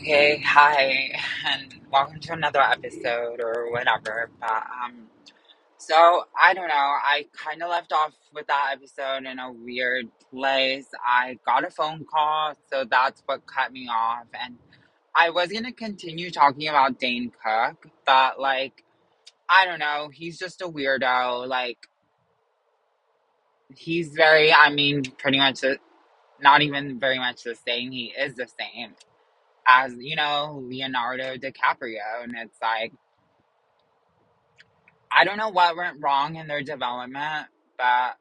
Okay, hi, and welcome to another episode or whatever. But um, so I don't know. I kind of left off with that episode in a weird place. I got a phone call, so that's what cut me off. And I was gonna continue talking about Dane Cook, but like I don't know. He's just a weirdo. Like he's very. I mean, pretty much. Not even very much the same. He is the same as you know Leonardo DiCaprio, and it's like I don't know what went wrong in their development, but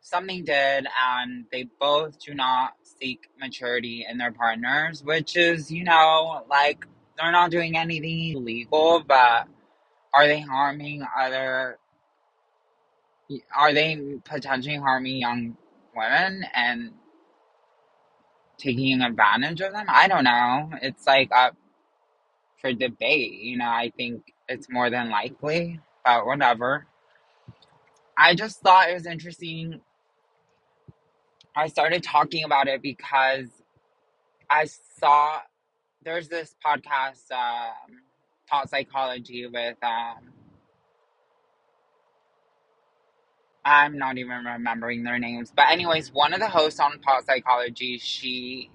something did, and they both do not seek maturity in their partners, which is you know like they're not doing anything illegal, but are they harming other? Are they potentially harming young women and taking advantage of them? I don't know. It's like up for debate. You know, I think it's more than likely, but whatever. I just thought it was interesting. I started talking about it because I saw there's this podcast, um, Taught Psychology, with um, I'm not even remembering their names, but anyways, one of the hosts on Taught Psychology, she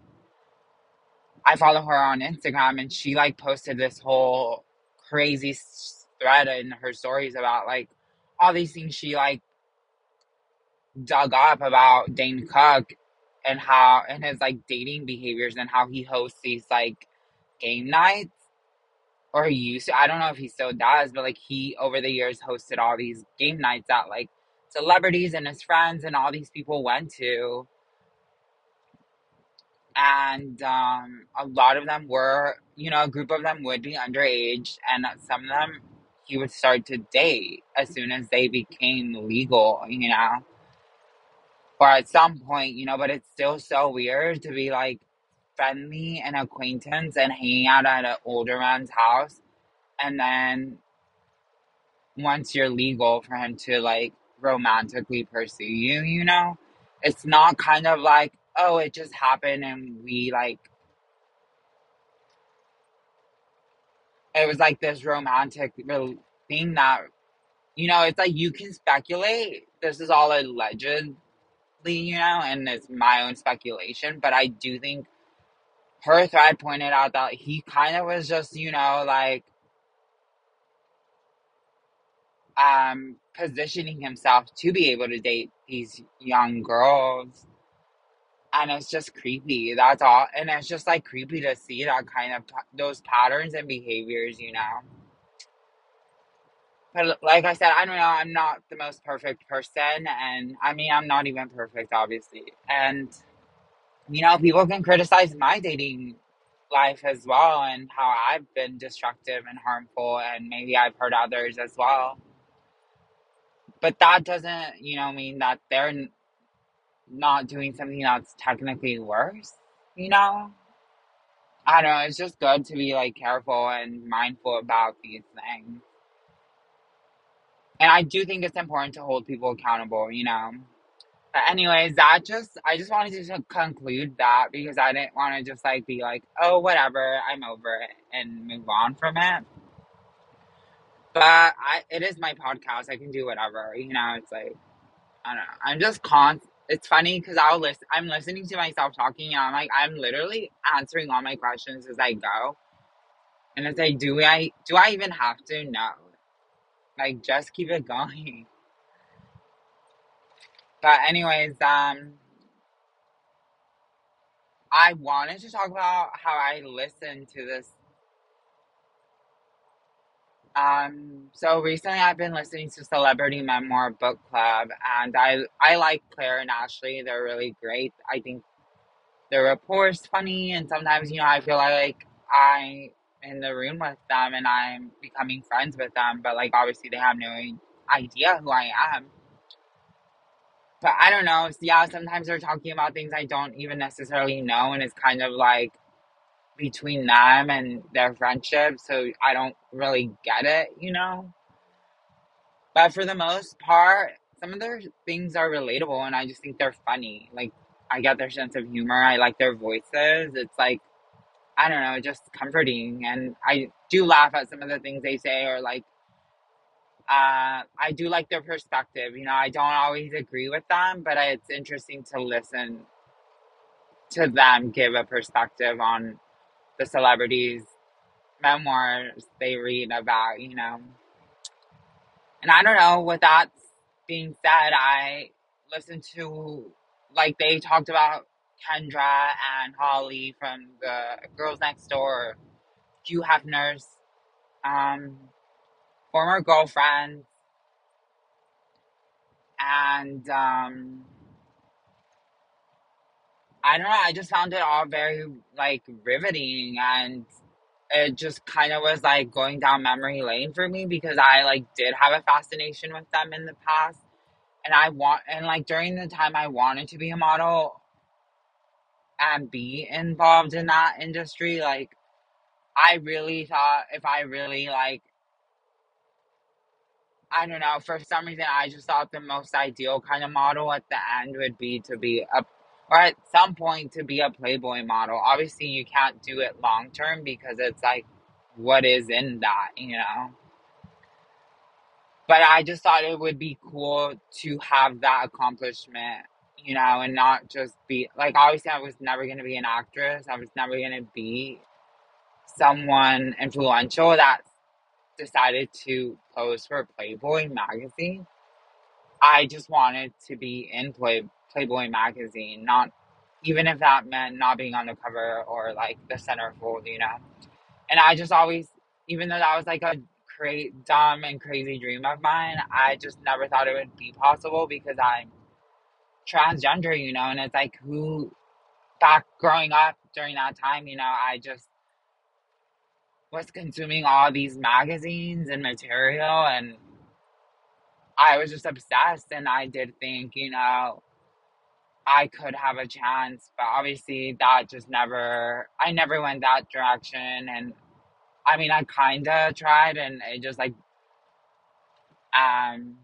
I follow her on Instagram, and she like posted this whole crazy thread in her stories about like all these things she like dug up about Dane Cook and how and his like dating behaviors and how he hosts these like game nights or he used to I don't know if he still does, but like he over the years hosted all these game nights that like celebrities and his friends and all these people went to and um a lot of them were you know a group of them would be underage and some of them he would start to date as soon as they became legal you know or at some point, you know, but it's still so weird to be like friendly and acquaintance and hanging out at an older man's house. And then once you're legal for him to like romantically pursue you, you know, it's not kind of like, oh, it just happened and we like, it was like this romantic thing that, you know, it's like you can speculate. This is all allegedly, you know, and it's my own speculation, but I do think her thread pointed out that he kind of was just, you know, like um positioning himself to be able to date these young girls. And it's just creepy. That's all. And it's just like creepy to see that kind of those patterns and behaviors, you know. But like I said, I don't know. I'm not the most perfect person. And I mean, I'm not even perfect, obviously. And, you know, people can criticize my dating life as well and how I've been destructive and harmful. And maybe I've hurt others as well. But that doesn't, you know, mean that they're not doing something that's technically worse, you know? I don't know. It's just good to be like careful and mindful about these things. And I do think it's important to hold people accountable, you know? But anyways, that just I just wanted to just conclude that because I didn't want to just like be like, oh whatever, I'm over it and move on from it. But I it is my podcast. I can do whatever, you know. It's like I don't know. I'm just con. It's funny because I'll listen. I'm listening to myself talking, and I'm like, I'm literally answering all my questions as I go. And it's like, do I do I even have to? No. Like, just keep it going. But anyways, um, I wanted to talk about how I listened to this. Um, so recently I've been listening to Celebrity Memoir Book Club, and I I like Claire and Ashley. They're really great. I think their rapport is funny, and sometimes you know I feel like I in the room with them and I'm becoming friends with them, but like obviously they have no idea who I am. But I don't know. Yeah, sometimes they're talking about things I don't even necessarily know, and it's kind of like between them and their friendship, so I don't really get it, you know? But for the most part, some of their things are relatable and I just think they're funny. Like, I get their sense of humor. I like their voices. It's like, I don't know, just comforting. And I do laugh at some of the things they say, or like, uh, I do like their perspective. You know, I don't always agree with them, but it's interesting to listen to them give a perspective on the celebrities' memoirs they read about, you know. And I don't know, with that being said, I listened to, like, they talked about Kendra and Holly from the Girls Next Door, Hugh Hefner's um, former girlfriend, and um, I don't know, I just found it all very, like, riveting, and it just kind of was, like, going down memory lane for me because I, like, did have a fascination with them in the past, and I want, and, like, during the time I wanted to be a model and be involved in that industry, like, I really thought if I really, like, I don't know, for some reason, I just thought the most ideal kind of model at the end would be to be a, or at some point to be a Playboy model. Obviously, you can't do it long term because it's like, what is in that, you know? But I just thought it would be cool to have that accomplishment, you know, and not just be like, obviously, I was never going to be an actress, I was never going to be someone influential that decided to pose for Playboy magazine. I just wanted to be in Play Playboy magazine, not even if that meant not being on the cover or like the centerfold, you know. And I just always, even though that was like a great, dumb and crazy dream of mine, I just never thought it would be possible because I'm transgender, you know. And it's like who back growing up during that time, you know, I just was consuming all these magazines and material and I was just obsessed and I did think, you know, I could have a chance, but obviously that just never I never went that direction and I mean I kinda tried and it just like um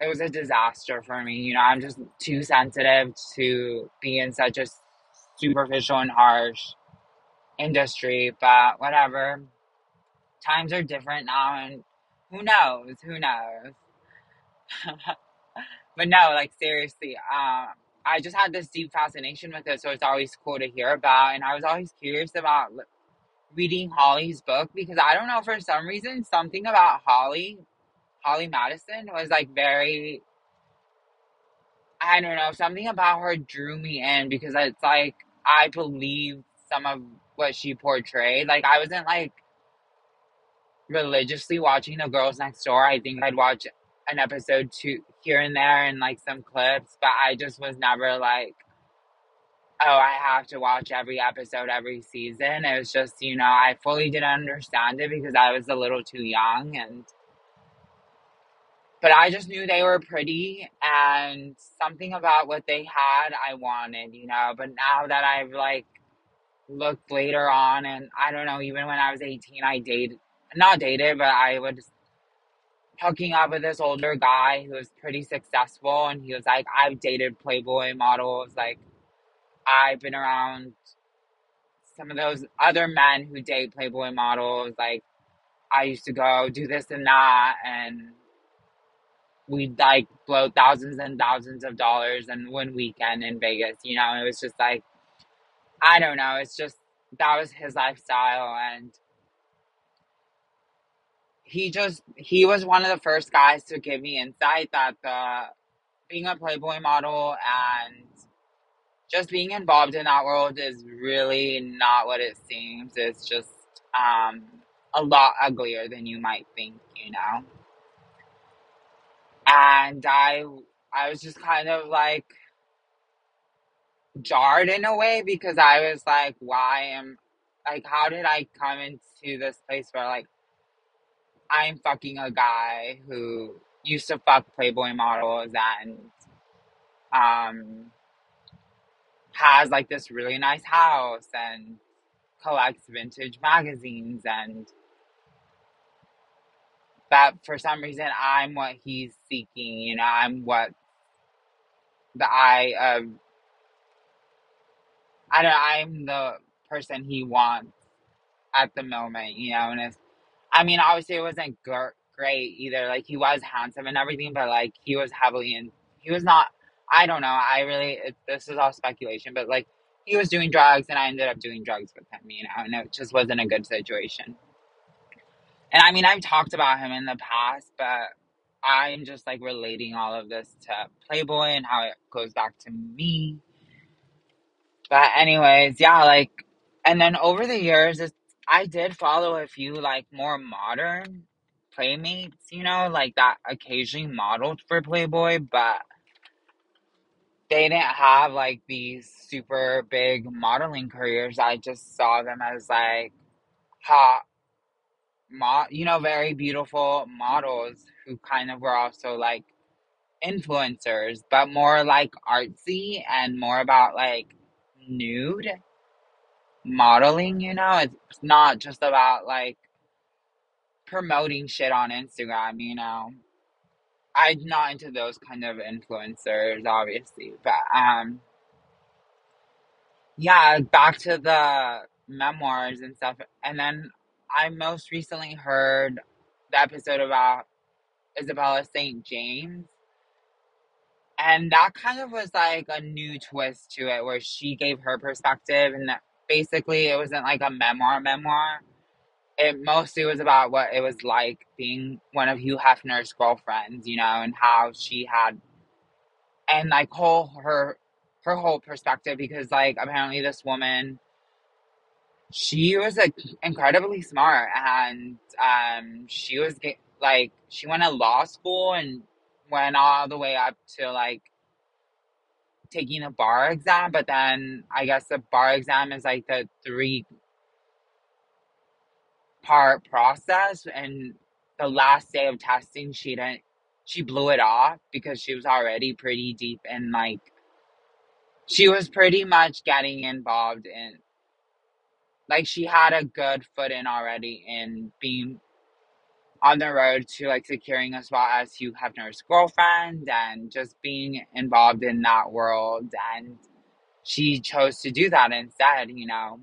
it was a disaster for me. You know, I'm just too sensitive to be in such a superficial and harsh industry, but whatever. Times are different now and who knows? Who knows? but no, like seriously, um, I just had this deep fascination with it, so it's always cool to hear about. And I was always curious about li- reading Holly's book because I don't know for some reason something about Holly, Holly Madison was like very. I don't know something about her drew me in because it's like I believe some of what she portrayed. Like I wasn't like religiously watching the girls next door. I think I'd watch an episode two here and there and like some clips, but I just was never like, oh, I have to watch every episode every season. It was just, you know, I fully didn't understand it because I was a little too young and but I just knew they were pretty and something about what they had I wanted, you know. But now that I've like looked later on and I don't know, even when I was 18, I dated, not dated, but I was hooking up with this older guy who was pretty successful. And he was like, I've dated Playboy models. Like, I've been around some of those other men who date Playboy models. Like, I used to go do this and that. And we'd like blow thousands and thousands of dollars in one weekend in Vegas. You know, it was just like, I don't know. It's just, that was his lifestyle. And he just, he was one of the first guys to give me insight that the, being a Playboy model and just being involved in that world is really not what it seems. It's just um, a lot uglier than you might think, you know. And I, I was just kind of like jarred in a way because I was like, why am, like, how did I come into this place where like I'm fucking a guy who used to fuck Playboy models and um has like this really nice house and collects vintage magazines and that for some reason I'm what he's seeking, you know, I'm what the eye of I don't I'm the person he wants at the moment, you know, and it's, I mean, obviously it wasn't gr- great either. Like he was handsome and everything, but like he was heavily in, he was not, I don't know. I really, it, this is all speculation, but like he was doing drugs and I ended up doing drugs with him, you know, and it just wasn't a good situation. And I mean, I've talked about him in the past, but I'm just like relating all of this to Playboy and how it goes back to me. But anyways, yeah, like, and then over the years, it's, I did follow a few like more modern playmates, you know, like that occasionally modeled for Playboy, but they didn't have like these super big modeling careers. I just saw them as like hot, mo- you know, very beautiful models who kind of were also like influencers, but more like artsy and more about like nude modeling, you know? It's not just about like promoting shit on Instagram, you know? I'm not into those kind of influencers, obviously, but um, yeah, back to the memoirs and stuff. And then I most recently heard the episode about Isabella St. James. And that kind of was like a new twist to it where she gave her perspective and that basically it wasn't like a memoir memoir. It mostly was about what it was like being one of Hugh Hefner's girlfriends, you know, and how she had and like whole her her whole perspective because like apparently this woman she was like incredibly smart and um she was like she went to law school and went all the way up to like taking a bar exam but then i guess the bar exam is like the three part process and the last day of testing she didn't she blew it off because she was already pretty deep in like she was pretty much getting involved in like she had a good foot in already in being on the road to like securing a spot as Hugh Hefner's girlfriend and just being involved in that world and she chose to do that instead, you know.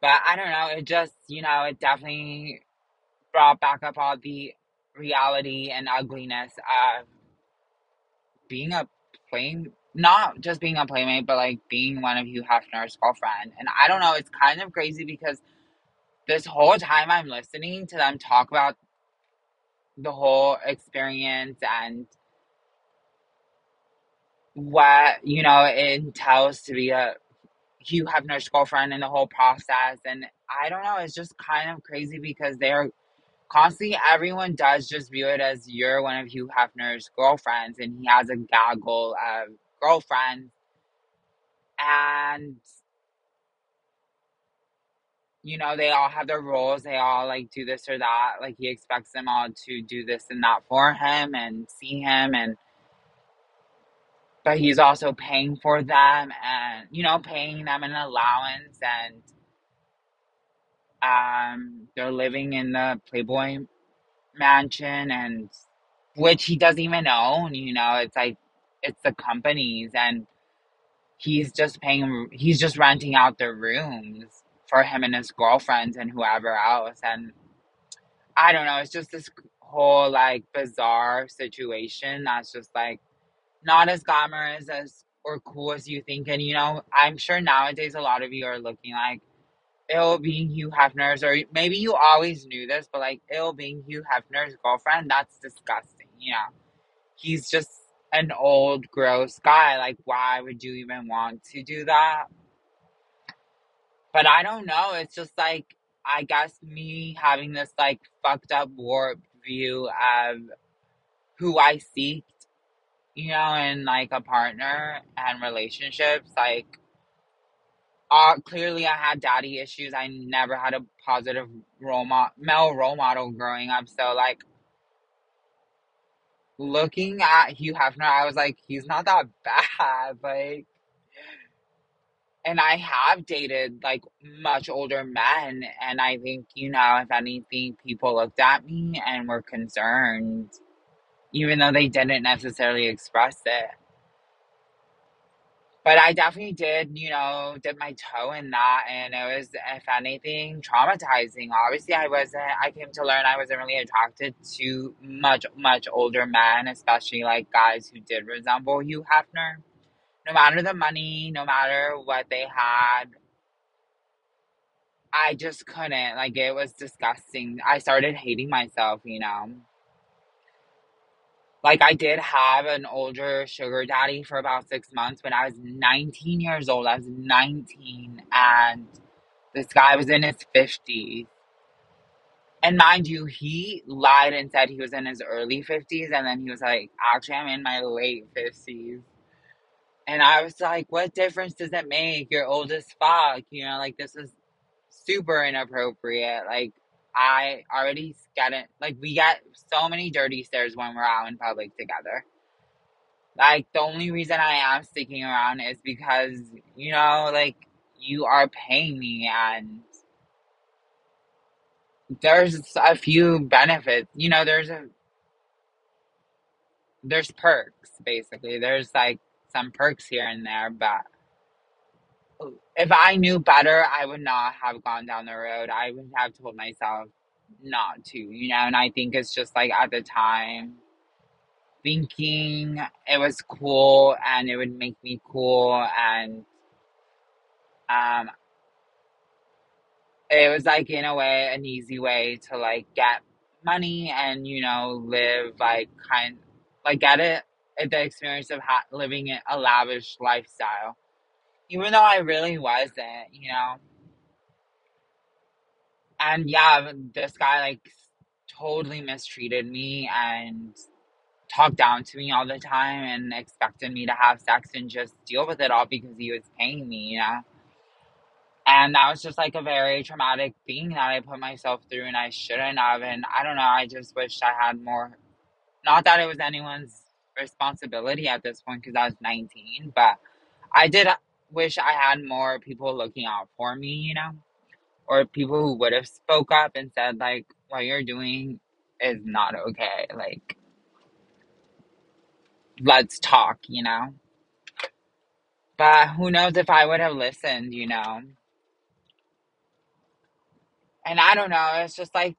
But I don't know, it just, you know, it definitely brought back up all the reality and ugliness of being a plain not just being a playmate, but like being one of Hugh Hefner's girlfriend. And I don't know, it's kind of crazy because this whole time I'm listening to them talk about the whole experience and what, you know, it entails to be a Hugh Hefner's girlfriend in the whole process. And I don't know, it's just kind of crazy because they're constantly, everyone does just view it as you're one of Hugh Hefner's girlfriends and he has a gaggle of girlfriends. And you know, they all have their roles. They all like do this or that. Like he expects them all to do this and that for him and see him and but he's also paying for them and you know, paying them an allowance and um they're living in the Playboy mansion and which he doesn't even own, you know, it's like it's the companies and he's just paying he's just renting out their rooms for him and his girlfriends and whoever else and i don't know it's just this whole like bizarre situation that's just like not as glamorous as or cool as you think and you know i'm sure nowadays a lot of you are looking like ill being hugh hefner's or maybe you always knew this but like ill being hugh hefner's girlfriend that's disgusting know? He's just an old gross guy like why would you even want to do that but i don't know it's just like i guess me having this like fucked up warped view of who i seek you know in like a partner and relationships like uh, clearly i had daddy issues i never had a positive role mo- male role model growing up so like looking at Hugh Hefner, I was like, he's not that bad. Like, and I have dated like much older men, and I think, you know, if anything, people looked at me and were concerned, even though they didn't necessarily express it. But I definitely did, you know, dip my toe in that, and it was, if anything, traumatizing. Obviously, I wasn't, I came to learn I wasn't really attracted to much, much older men, especially like guys who did resemble Hugh Hefner. No matter the money, no matter what they had, I just couldn't. Like, it was disgusting. I started hating myself, you know. Like, I did have an older sugar daddy for about six months when I was 19 years old. I was 19, and this guy was in his 50s. And mind you, he lied and said he was in his early 50s, and then he was like, actually, I'm in my late 50s. And I was like, what difference does it make? You're old as fuck. You know, like, this is super inappropriate. Like, I already got it. Like, we get so many dirty stares when we're out in public together. Like, the only reason I am sticking around is because, you know, like, you are paying me and there's a few benefits. You know, there's a there's perks basically. There's like some perks here and there, but if I knew better, I would not have gone down the road. I would have told myself not to, you know, and I think it's just like at the time thinking it was cool and it would make me cool and um it was like in a way an easy way to like get money and you know live like kind like get it the experience of ha- living a lavish lifestyle even though i really wasn't you know and yeah this guy like totally mistreated me and talked down to me all the time and expected me to have sex and just deal with it all because he was paying me you know and that was just like a very traumatic thing that I put myself through and I shouldn't have. And I don't know, I just wished I had more. Not that it was anyone's responsibility at this point because I was 19, but I did wish I had more people looking out for me, you know, or people who would have spoke up and said, like, what you're doing is not okay. Like, let's talk, you know. But who knows if I would have listened, you know. And I don't know, it's just like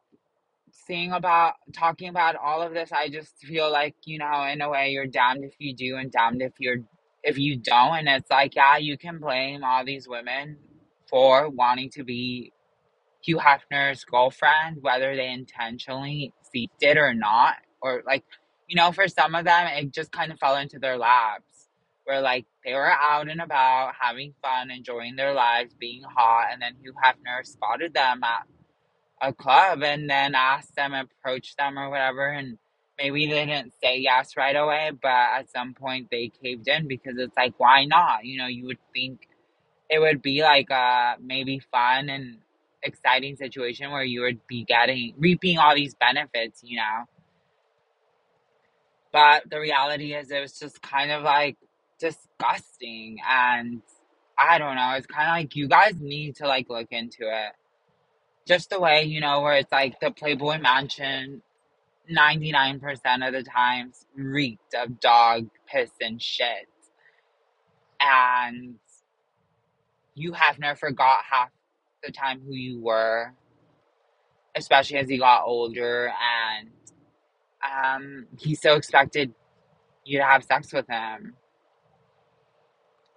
seeing about talking about all of this, I just feel like, you know, in a way you're damned if you do and damned if you're if you don't. And it's like, yeah, you can blame all these women for wanting to be Hugh Hefner's girlfriend, whether they intentionally seeked it or not. Or like, you know, for some of them it just kind of fell into their laps. Where like they were out and about having fun, enjoying their lives, being hot, and then Hugh Hefner spotted them at a club and then ask them, approach them or whatever, and maybe they didn't say yes right away, but at some point they caved in because it's like, why not? You know, you would think it would be like a maybe fun and exciting situation where you would be getting reaping all these benefits, you know. But the reality is it was just kind of like disgusting and I don't know, it's kind of like you guys need to like look into it just the way, you know, where it's like the Playboy Mansion 99% of the times reeked of dog piss and shit. And you have never forgot half the time who you were, especially as he got older. And um, he so expected you to have sex with him.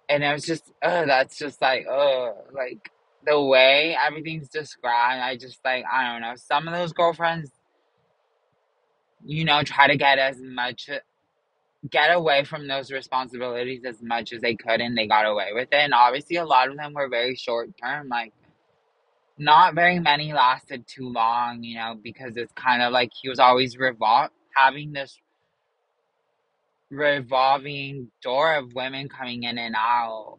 And it was just, oh, that's just like, oh, like the way everything's described, I just like I don't know. Some of those girlfriends, you know, try to get as much uh, get away from those responsibilities as much as they could and they got away with it. And obviously a lot of them were very short term, like not very many lasted too long, you know, because it's kind of like he was always revol having this revolving door of women coming in and out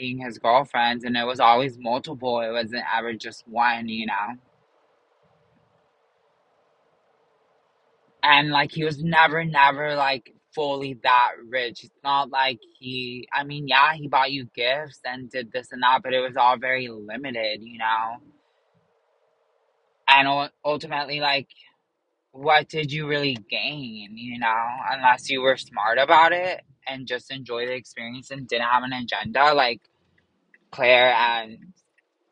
being his girlfriends, and it was always multiple. It wasn't ever just one, you know. And like he was never, never like fully that rich. It's not like he, I mean, yeah, he bought you gifts and did this and that, but it was all very limited, you know. And ultimately, like, what did you really gain, you know, unless you were smart about it and just enjoy the experience and didn't have an agenda, like Claire and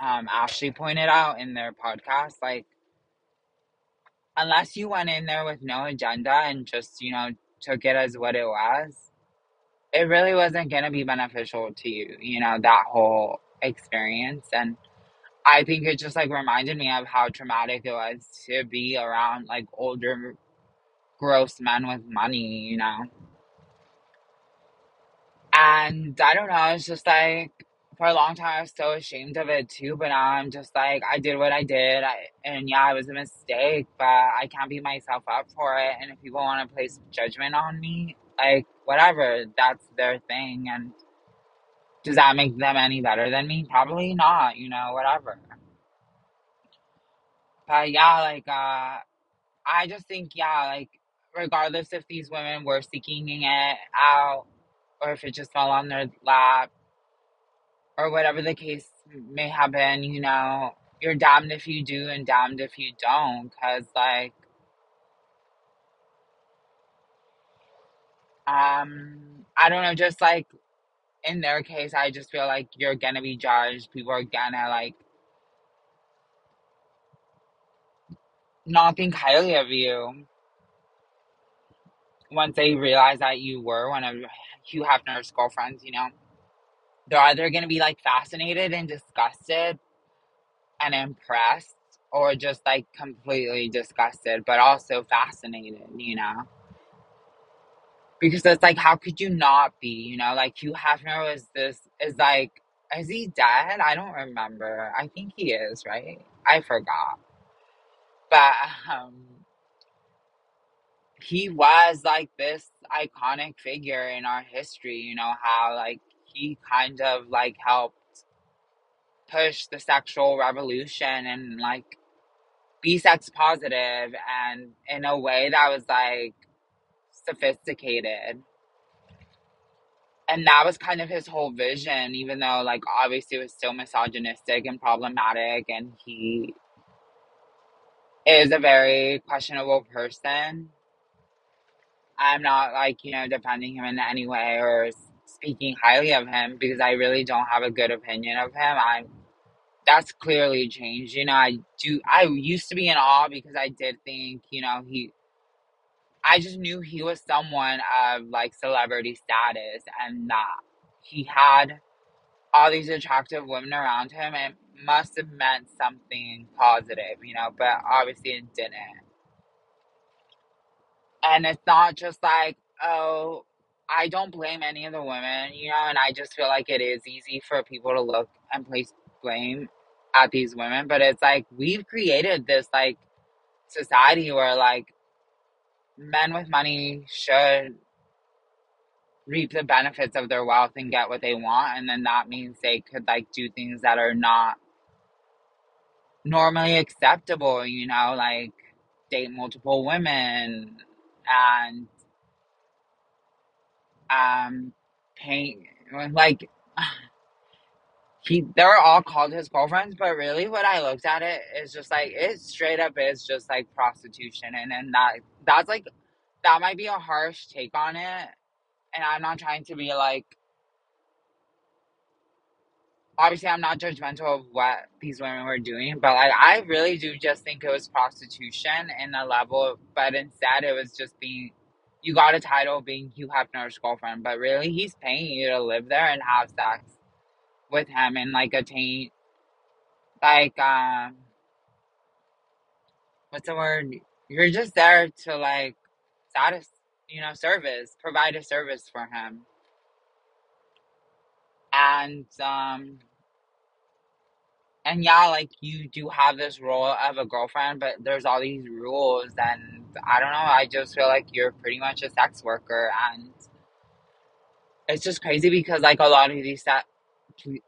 um, Ashley pointed out in their podcast, like unless you went in there with no agenda and just, you know, took it as what it was, it really wasn't going to be beneficial to you, you know, that whole experience. And I think it just like reminded me of how traumatic it was to be around like older, gross men with money, you know. And I don't know, it's just like for a long time I was so ashamed of it too, but now I'm just like I did what I did, I, and yeah, it was a mistake, but I can't beat myself up for it. And if people want to place judgment on me, like whatever, that's their thing. And does that make them any better than me? Probably not, you know, whatever. But yeah, like uh, I just think yeah, like regardless if these women were seeking it out or if it just fell on their lap or whatever the case may have been, you know, you're damned if you do and damned if you don't. Cause like, um, I don't know, just like in their case, I just feel like you're gonna be judged. People are gonna like not think highly of you once they realize that you were one of Hugh Hefner's girlfriends, you know. They're either gonna be like fascinated and disgusted and impressed or just like completely disgusted, but also fascinated, you know? Because it's like, how could you not be, you know? Like, Hugh Hefner was this, is like, is he dead? I don't remember. I think he is, right? I forgot. But, um, he was like this iconic figure in our history, you know, how like he kind of like helped push the sexual revolution and like be sex positive and in a way that was like sophisticated. And that was kind of his whole vision, even though like obviously it was still misogynistic and problematic and he is a very questionable person. I'm not like, you know, defending him in any way or speaking highly of him because I really don't have a good opinion of him. I'm that's clearly changed. You know, I do I used to be in awe because I did think, you know, he I just knew he was someone of like celebrity status and that he had all these attractive women around him. It must have meant something positive, you know, but obviously it didn't. And it's not just like, oh, I don't blame any of the women, you know, and I just feel like it is easy for people to look and place blame at these women, but it's like we've created this like society where like men with money should reap the benefits of their wealth and get what they want and then that means they could like do things that are not normally acceptable, you know, like date multiple women and um paint like he they're all called his girlfriends, but really what I looked at it is just like it straight up is just like prostitution and and that that's like that might be a harsh take on it. And I'm not trying to be like obviously I'm not judgmental of what these women were doing, but like I really do just think it was prostitution in a level but instead it was just being you got a title being Hugh Hefner's girlfriend, but really he's paying you to live there and have sex with him and like attain like um what's the word? You're just there to like satis you know, service, provide a service for him. And um and yeah, like you do have this role of a girlfriend, but there's all these rules and I don't know, I just feel like you're pretty much a sex worker and it's just crazy because like a lot of these set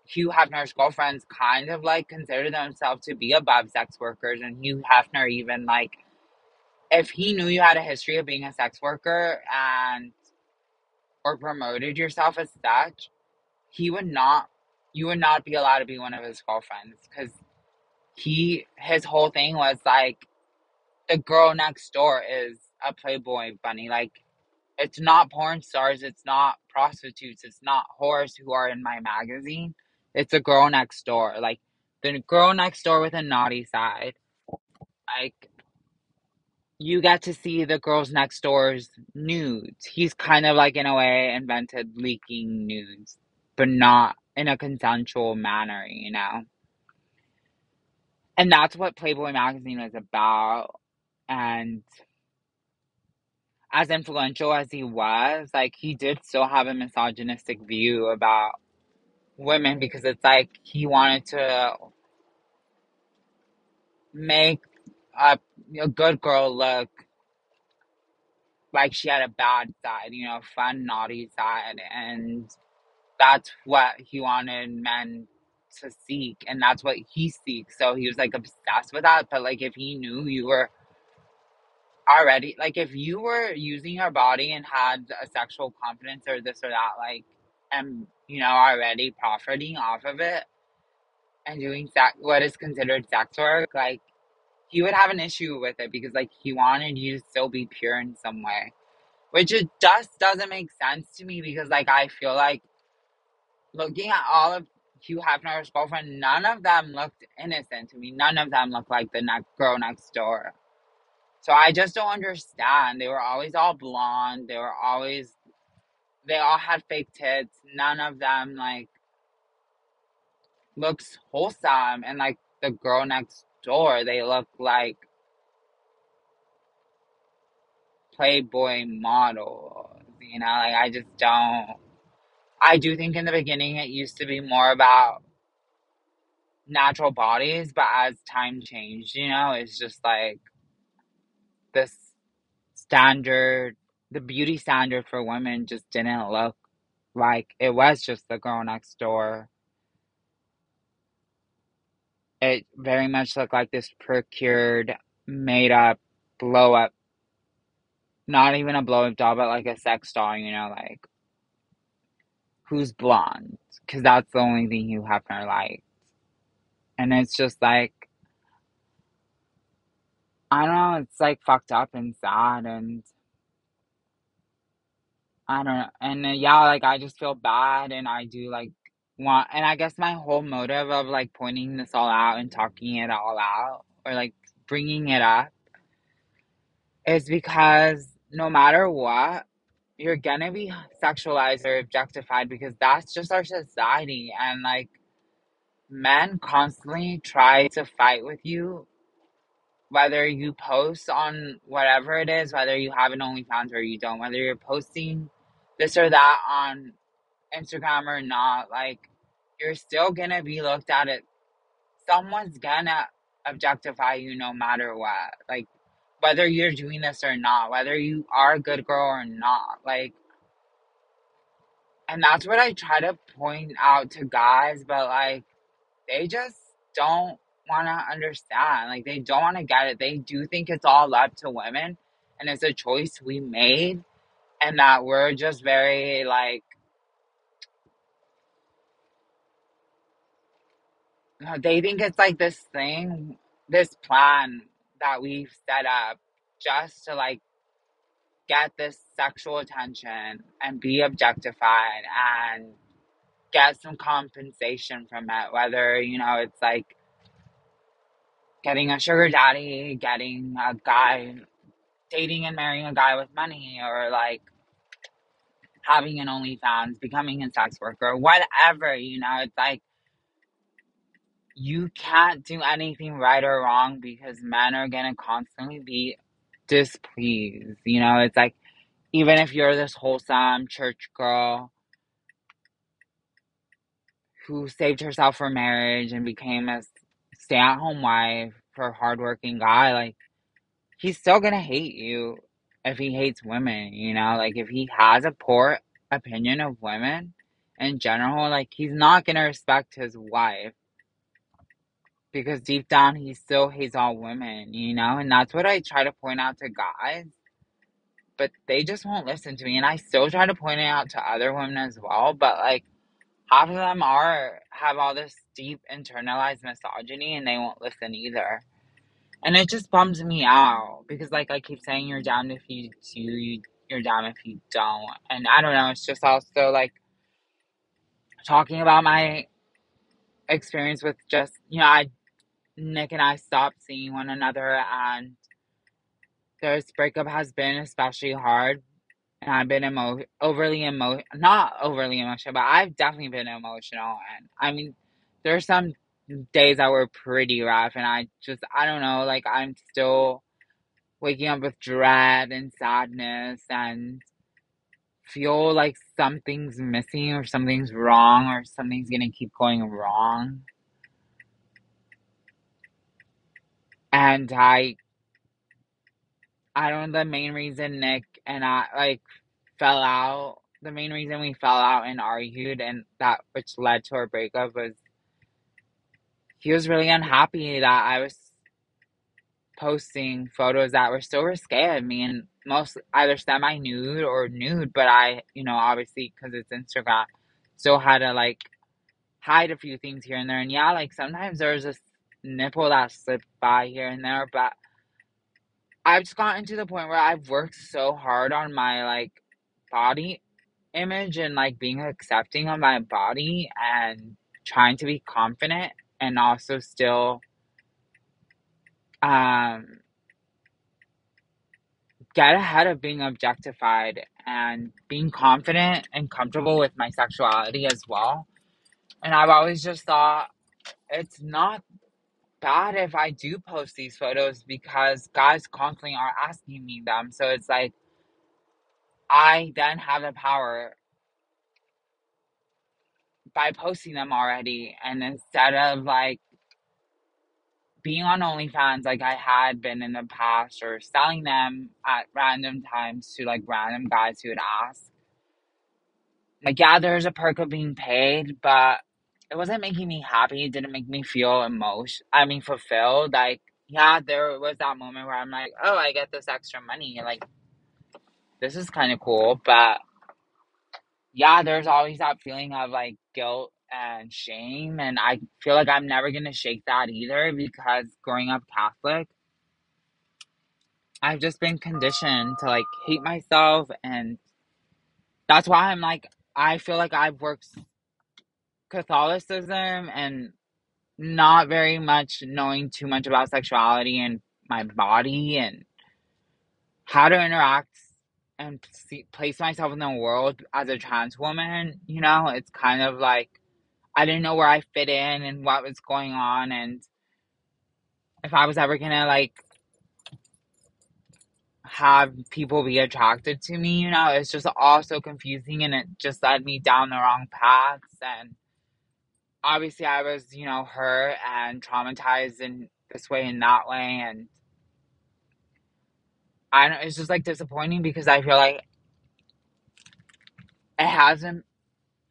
Hugh Hefner's girlfriends kind of like consider themselves to be above sex workers and Hugh Hefner even like if he knew you had a history of being a sex worker and or promoted yourself as such, he would not you would not be allowed to be one of his girlfriends because he his whole thing was like the girl next door is a playboy bunny like it's not porn stars, it's not prostitutes, it's not whores who are in my magazine. It's a girl next door. Like the girl next door with a naughty side. Like you get to see the girls next door's nudes. He's kind of like in a way invented leaking nudes, but not in a consensual manner, you know. And that's what Playboy magazine was about. And as influential as he was, like he did still have a misogynistic view about women because it's like he wanted to make a, a good girl look like she had a bad side, you know, fun, naughty side. And that's what he wanted men to seek. And that's what he seeks. So he was like obsessed with that. But like, if he knew you were already, like, if you were using your body and had a sexual confidence or this or that, like, and, you know, already profiting off of it and doing sex, what is considered sex work, like, he would have an issue with it because like he wanted you to still be pure in some way which it just doesn't make sense to me because like i feel like looking at all of hugh hefner's girlfriend none of them looked innocent to me. None of them looked like the next girl next door. So i just don't understand. They were always all blonde. They were always they all had fake tits. None of them like looks wholesome. And like the girl next door they look like playboy models you know? Like i just don't i do think in the beginning it used to be more about natural bodies but as time changed you know it's just like this standard the beauty standard for women just didn't look like it was just the girl next door. It very much looked like this procured, made up, blow up, not even a blow up doll, but like a sex doll, you know, like who's blonde? Because that's the only thing Hugh Hefner liked. And it's just like, I don't know, it's like fucked up and sad and I don't know. And uh, yeah, like I just feel bad and I do like want, and I guess my whole motive of like pointing this all out and talking it all out or like bringing it up is because no matter what, you're gonna be sexualized or objectified because that's just our society. And like, men constantly try to fight with you, whether you post on whatever it is, whether you have an OnlyFans or you don't, whether you're posting this or that on Instagram or not. Like, you're still gonna be looked at it. Someone's gonna objectify you no matter what. Like, whether you're doing this or not, whether you are a good girl or not. Like, and that's what I try to point out to guys, but like, they just don't want to understand. Like, they don't want to get it. They do think it's all up to women and it's a choice we made, and that we're just very, like, they think it's like this thing, this plan that we've set up just to like get this sexual attention and be objectified and get some compensation from it. Whether, you know, it's like getting a sugar daddy, getting a guy, dating and marrying a guy with money, or like having an OnlyFans, becoming a sex worker, whatever, you know, it's like you can't do anything right or wrong because men are gonna constantly be displeased. You know, it's like even if you're this wholesome church girl who saved herself for marriage and became a stay at home wife for hardworking guy, like he's still gonna hate you if he hates women, you know, like if he has a poor opinion of women in general, like he's not gonna respect his wife because deep down he still hates all women, you know, and that's what I try to point out to guys. But they just won't listen to me, and I still try to point it out to other women as well. But like half of them are have all this deep internalized misogyny, and they won't listen either. And it just bums me out because, like I keep saying, you're damned if you do, you you're dumb if you don't. And I don't know, it's just also like talking about my experience with just, you know, I, Nick and I stopped seeing one another and this breakup has been especially hard. And I've been emo- overly emo, not overly emotional, but I've definitely been emotional. And I mean, there's some days that were pretty rough, and I just, I don't know, like I'm still waking up with dread and sadness and feel like something's missing or something's wrong or something's gonna keep going wrong. And I I don't know the main reason Nick and I like fell out. The main reason we fell out and argued and that which led to our breakup was he was really unhappy that I was posting photos that were still risque of me and most either semi nude or nude, but I, you know, obviously because it's Instagram, still had to like hide a few things here and there. And yeah, like sometimes there's a nipple that slipped by here and there, but I've just gotten to the point where I've worked so hard on my like body image and like being accepting of my body and trying to be confident and also still um get ahead of being objectified and being confident and comfortable with my sexuality as well. And I've always just thought it's not bad if I do post these photos because guys constantly are asking me them. So it's like I then have the power by posting them already. And instead of like being on OnlyFans like I had been in the past or selling them at random times to like random guys who would ask. Like, yeah, there's a perk of being paid, but it wasn't making me happy. It didn't make me feel emotion. I mean, fulfilled. Like, yeah, there was that moment where I'm like, oh, I get this extra money. Like, this is kind of cool. But yeah, there's always that feeling of like guilt and shame. And I feel like I'm never going to shake that either because growing up Catholic, I've just been conditioned to like hate myself. And that's why I'm like, I feel like I've worked Catholicism and not very much knowing too much about sexuality and my body and how to interact and see, place myself in the world as a trans woman. You know, it's kind of like I didn't know where I fit in and what was going on and if I was ever gonna like have people be attracted to me, you know, it's just all so confusing and it just led me down the wrong paths and obviously I was, you know, hurt and traumatized in this way and that way and I don't it's just like disappointing because I feel like it hasn't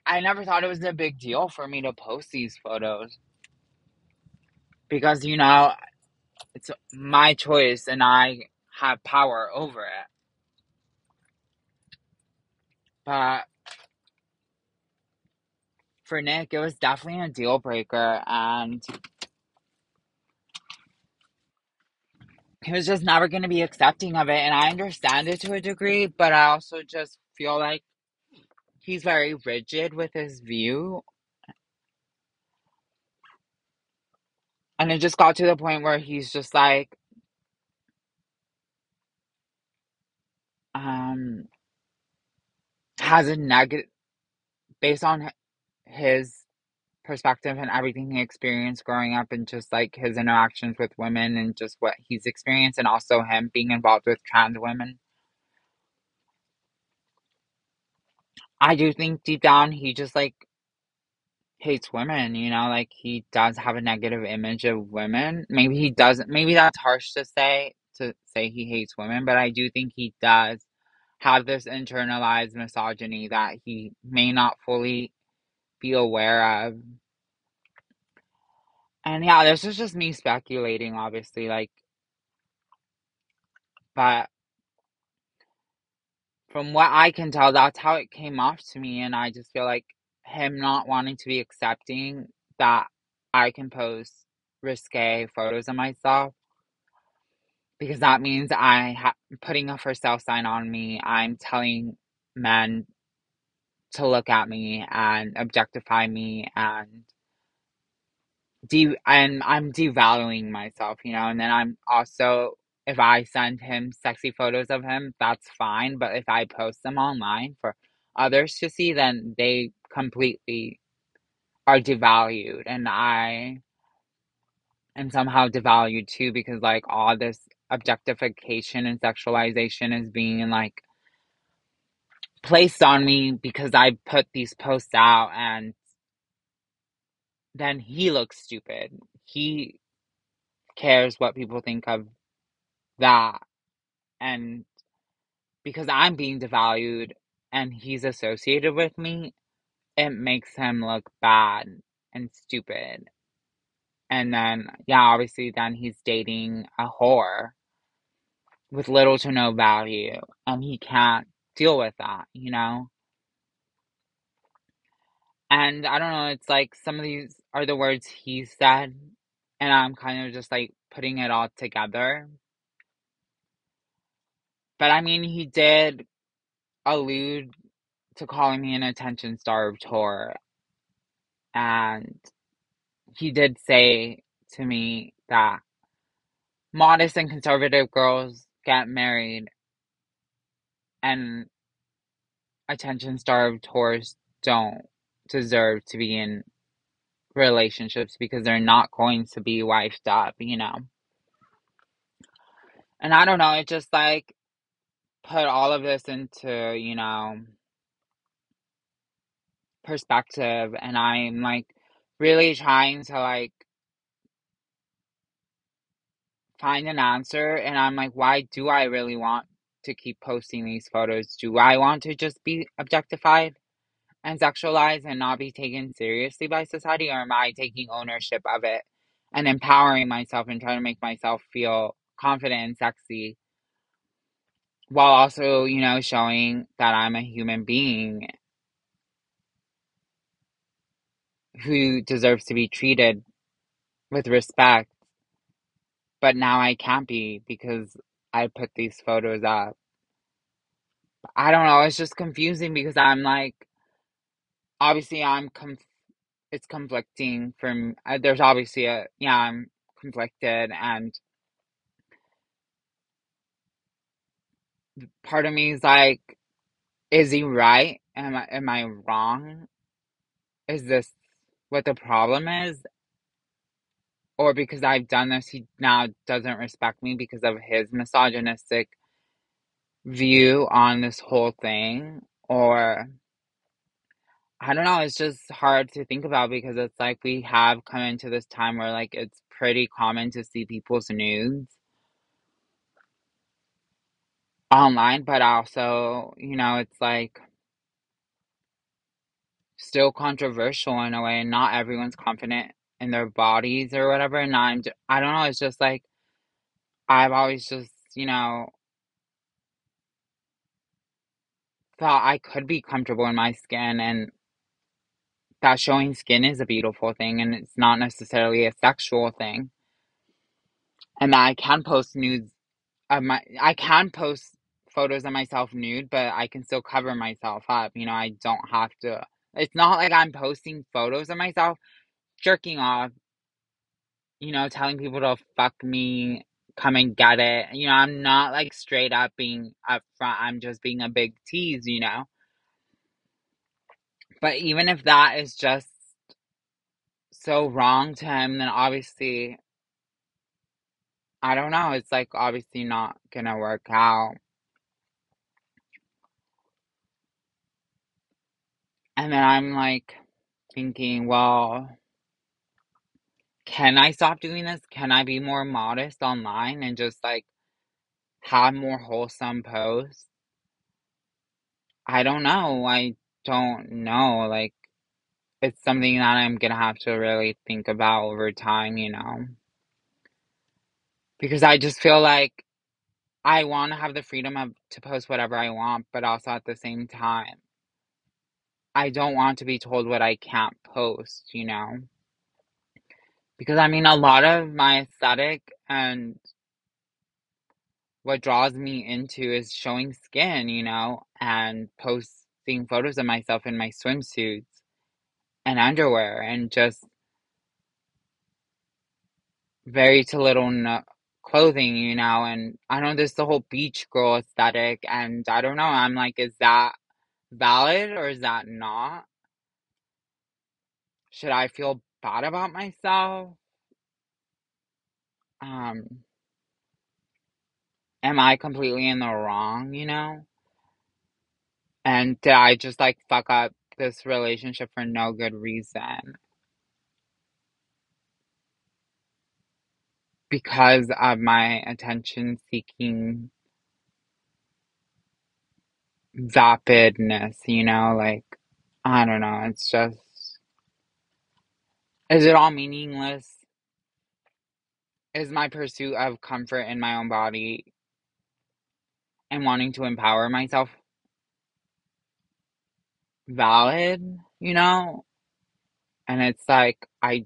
I never thought it was a big deal for me to post these photos. Because, you know, it's my choice and I have power over it. But for Nick, it was definitely a deal breaker and he was just never going to be accepting of it. And I understand it to a degree, but I also just feel like he's very rigid with his view. And it just got to the point where he's just like, um, has a negative, based on his perspective and everything he experienced growing up and just like his interactions with women and just what he's experienced and also him being involved with trans women. I do think deep down he just like hates women, you know, like he does have a negative image of women. Maybe he doesn't, maybe that's harsh to say, to say he hates women, but I do think he does have this internalized misogyny that he may not fully be aware of. And yeah, this is just me speculating, obviously, like, but from what I can tell, that's how it came off to me. And I just feel like him not wanting to be accepting that I can post risque photos of myself because that means I ha- putting a for sale sign on me. I'm telling men to look at me and objectify me and de and I'm devaluing myself, you know, and then I'm also if I send him sexy photos of him, that's fine, but if I post them online for others to see, then they completely are devalued and I am somehow devalued too because like all this objectification and sexualization is being like placed on me because I put these posts out and then he looks stupid. He cares what people think of that. And because I'm being devalued and he's associated with me, it makes him look bad and stupid. And then, yeah, obviously, then he's dating a whore with little to no value, and he can't deal with that, you know? And I don't know, it's like some of these are the words he said, and I'm kind of just like putting it all together. But I mean, he did allude to calling me an attention starved whore. And he did say to me that modest and conservative girls get married and attention starved whores don't deserve to be in relationships because they're not going to be wifed up, you know. And I don't know, it just like put all of this into, you know, perspective and I'm like really trying to like find an answer and I'm like why do I really want to keep posting these photos? Do I want to just be objectified and sexualized and not be taken seriously by society or am I taking ownership of it and empowering myself and trying to make myself feel confident and sexy while also, you know, showing that I'm a human being who deserves to be treated with respect. But now I can't be because I put these photos up. I don't know, it's just confusing because I'm like obviously I'm conf- it's conflicting from uh, there's obviously a yeah, I'm conflicted and part of me is like is he right? Am I am I wrong? Is this what the problem is? Or because I've done this, he now doesn't respect me because of his misogynistic view on this whole thing? Or I don't know, it's just hard to think about because it's like we have come into this time where like it's pretty common to see people's nudes online, but also, you know, it's like still controversial in a way, and not everyone's confident in their bodies or whatever. And I'm, I don't know, it's just like I've always just, you know, thought I could be comfortable in my skin and that showing skin is a beautiful thing and it's not necessarily a sexual thing. And that I can post nudes of my I can post photos of myself nude, but I can still cover myself up. You know, I don't have to it's not like I'm posting photos of myself jerking off, you know, telling people to fuck me, come and get it. You know, I'm not like straight up being upfront. I'm just being a big tease, you know. But even if that is just so wrong to him, then obviously I don't know, it's like obviously not gonna work out. And then I'm like thinking, well, can I stop doing this? Can I be more modest online and just like have more wholesome posts? I don't know. I don't know. Like, it's something that I'm gonna have to really think about over time, you know? Because I just feel like I want to have the freedom of to post whatever I want, but also at the same time, I don't want to be told what I can't post, you know? Because I mean, a lot of my aesthetic and what draws me into is showing skin, you know, and posting photos of myself in my swimsuits and underwear and just very to little no clothing, you know, and I know there's the whole beach girl aesthetic, and I don't know, I'm like, is that valid or is that not? Should I feel bad about myself? Um, am I completely in the wrong, you know? And did I just like fuck up this relationship for no good reason? Because of my attention seeking vapidness, you know, like I don't know, it's just is it all meaningless? Is my pursuit of comfort in my own body and wanting to empower myself valid, you know? And it's like I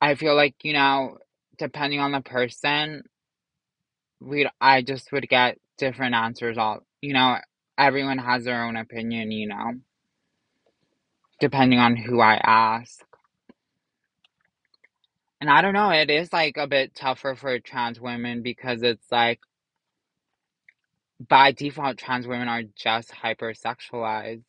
I feel like, you know, depending on the person, we I just would get different answers all, you know, everyone has their own opinion, you know, depending on who I ask. And I don't know, it is like a bit tougher for trans women because it's like by default trans women are just hypersexualized.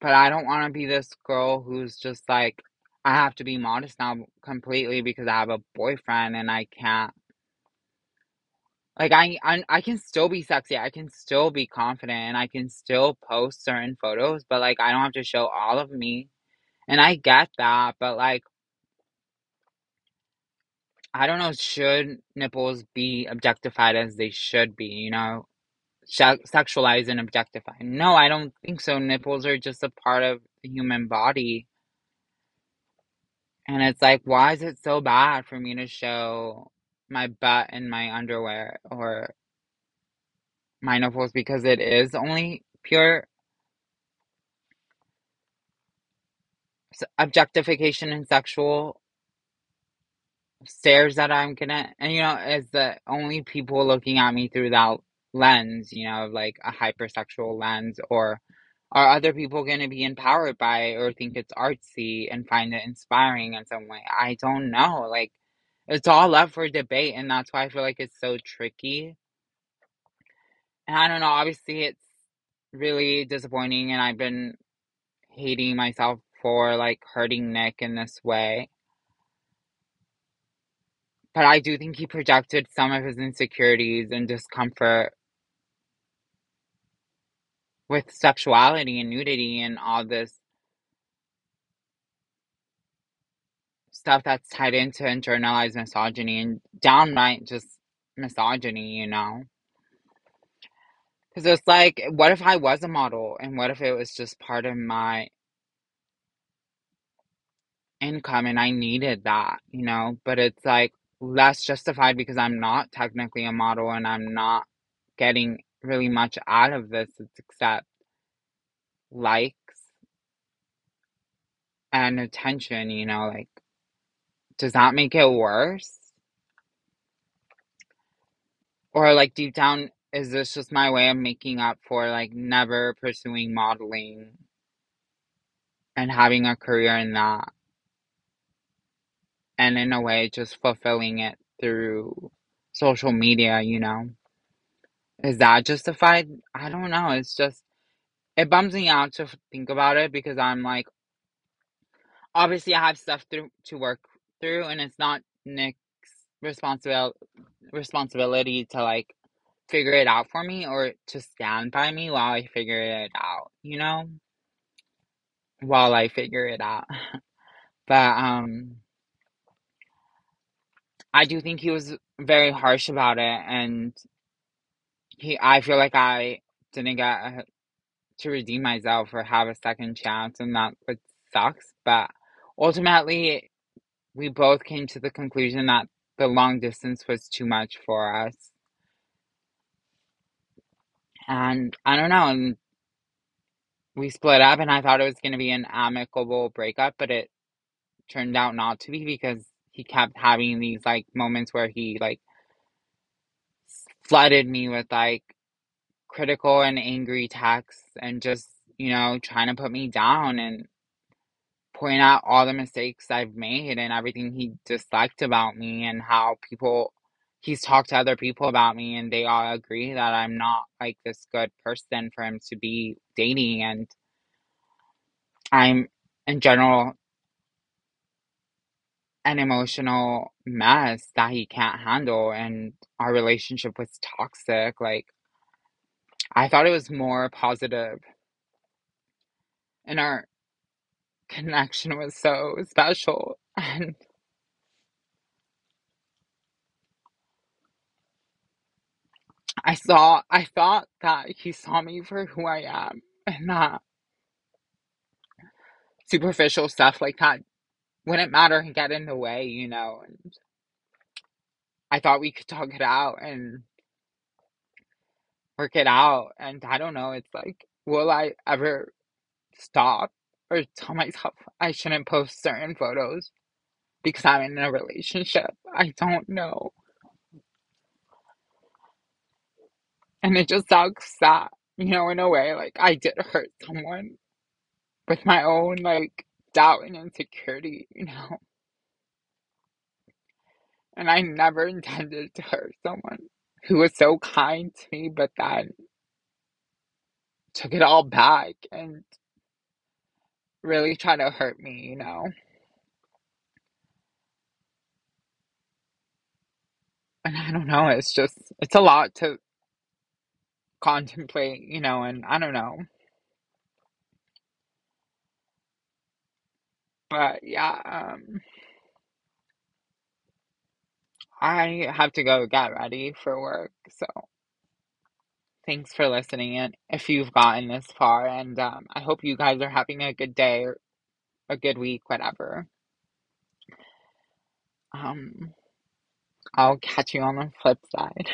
But I don't want to be this girl who's just like I have to be modest now completely because I have a boyfriend and I can't like I, I I can still be sexy. I can still be confident and I can still post certain photos, but like I don't have to show all of me. And I get that, but like I don't know, should nipples be objectified as they should be, you know? Sexualized and objectified. No, I don't think so. Nipples are just a part of the human body. And it's like, why is it so bad for me to show my butt in my underwear or my nipples because it is only pure objectification and sexual stares that I'm gonna, and you know, is the only people looking at me through that lens, you know, like a hypersexual lens, or are other people gonna be empowered by it or think it's artsy and find it inspiring in some way? I don't know. Like, it's all up for debate, and that's why I feel like it's so tricky. And I don't know, obviously, it's really disappointing, and I've been hating myself for like hurting Nick in this way. But I do think he projected some of his insecurities and discomfort with sexuality and nudity and all this stuff that's tied into internalized misogyny and downright just misogyny, you know? Because it's like, what if I was a model and what if it was just part of my income and I needed that, you know? But it's like less justified because I'm not technically a model and I'm not getting really much out of this except likes and attention, you know, like does that make it worse? Or like deep down, is this just my way of making up for like never pursuing modeling and having a career in that? And in a way, just fulfilling it through social media, you know? Is that justified? I don't know. It's just, it bums me out to think about it because I'm like, obviously, I have stuff through, to work through, and it's not Nick's responsibility responsibility to like figure it out for me or to stand by me while I figure it out, you know? While I figure it out. but um I do think he was very harsh about it and he I feel like I didn't get to redeem myself or have a second chance and that sucks, but ultimately we both came to the conclusion that the long distance was too much for us. And I don't know, and we split up and I thought it was going to be an amicable breakup, but it turned out not to be because he kept having these like moments where he like flooded me with like critical and angry texts and just, you know, trying to put me down and point out all the mistakes I've made and everything he disliked about me and how people he's talked to other people about me and they all agree that I'm not like this good person for him to be dating and I'm in general an emotional mess that he can't handle and our relationship was toxic like I thought it was more positive in our connection was so special. And I saw I thought that he saw me for who I am and that superficial stuff like that wouldn't matter and get in the way, you know, and I thought we could talk it out and work it out. And I don't know, it's like will I ever stop or tell myself I shouldn't post certain photos because I'm in a relationship? I don't know. And it just sucks that, you know, in a way, like I did hurt someone with my own like doubt and insecurity, you know. And I never intended to hurt someone who was so kind to me, but then took it all back and really tried to hurt me, you know. And I don't know, it's just, it's a lot to contemplate, you know, and I don't know. But yeah, um, I have to go get ready for work, so thanks for listening and if you've gotten this far and um, I hope you guys are having a good day or a good week, whatever. Um, I'll catch you on the flip side.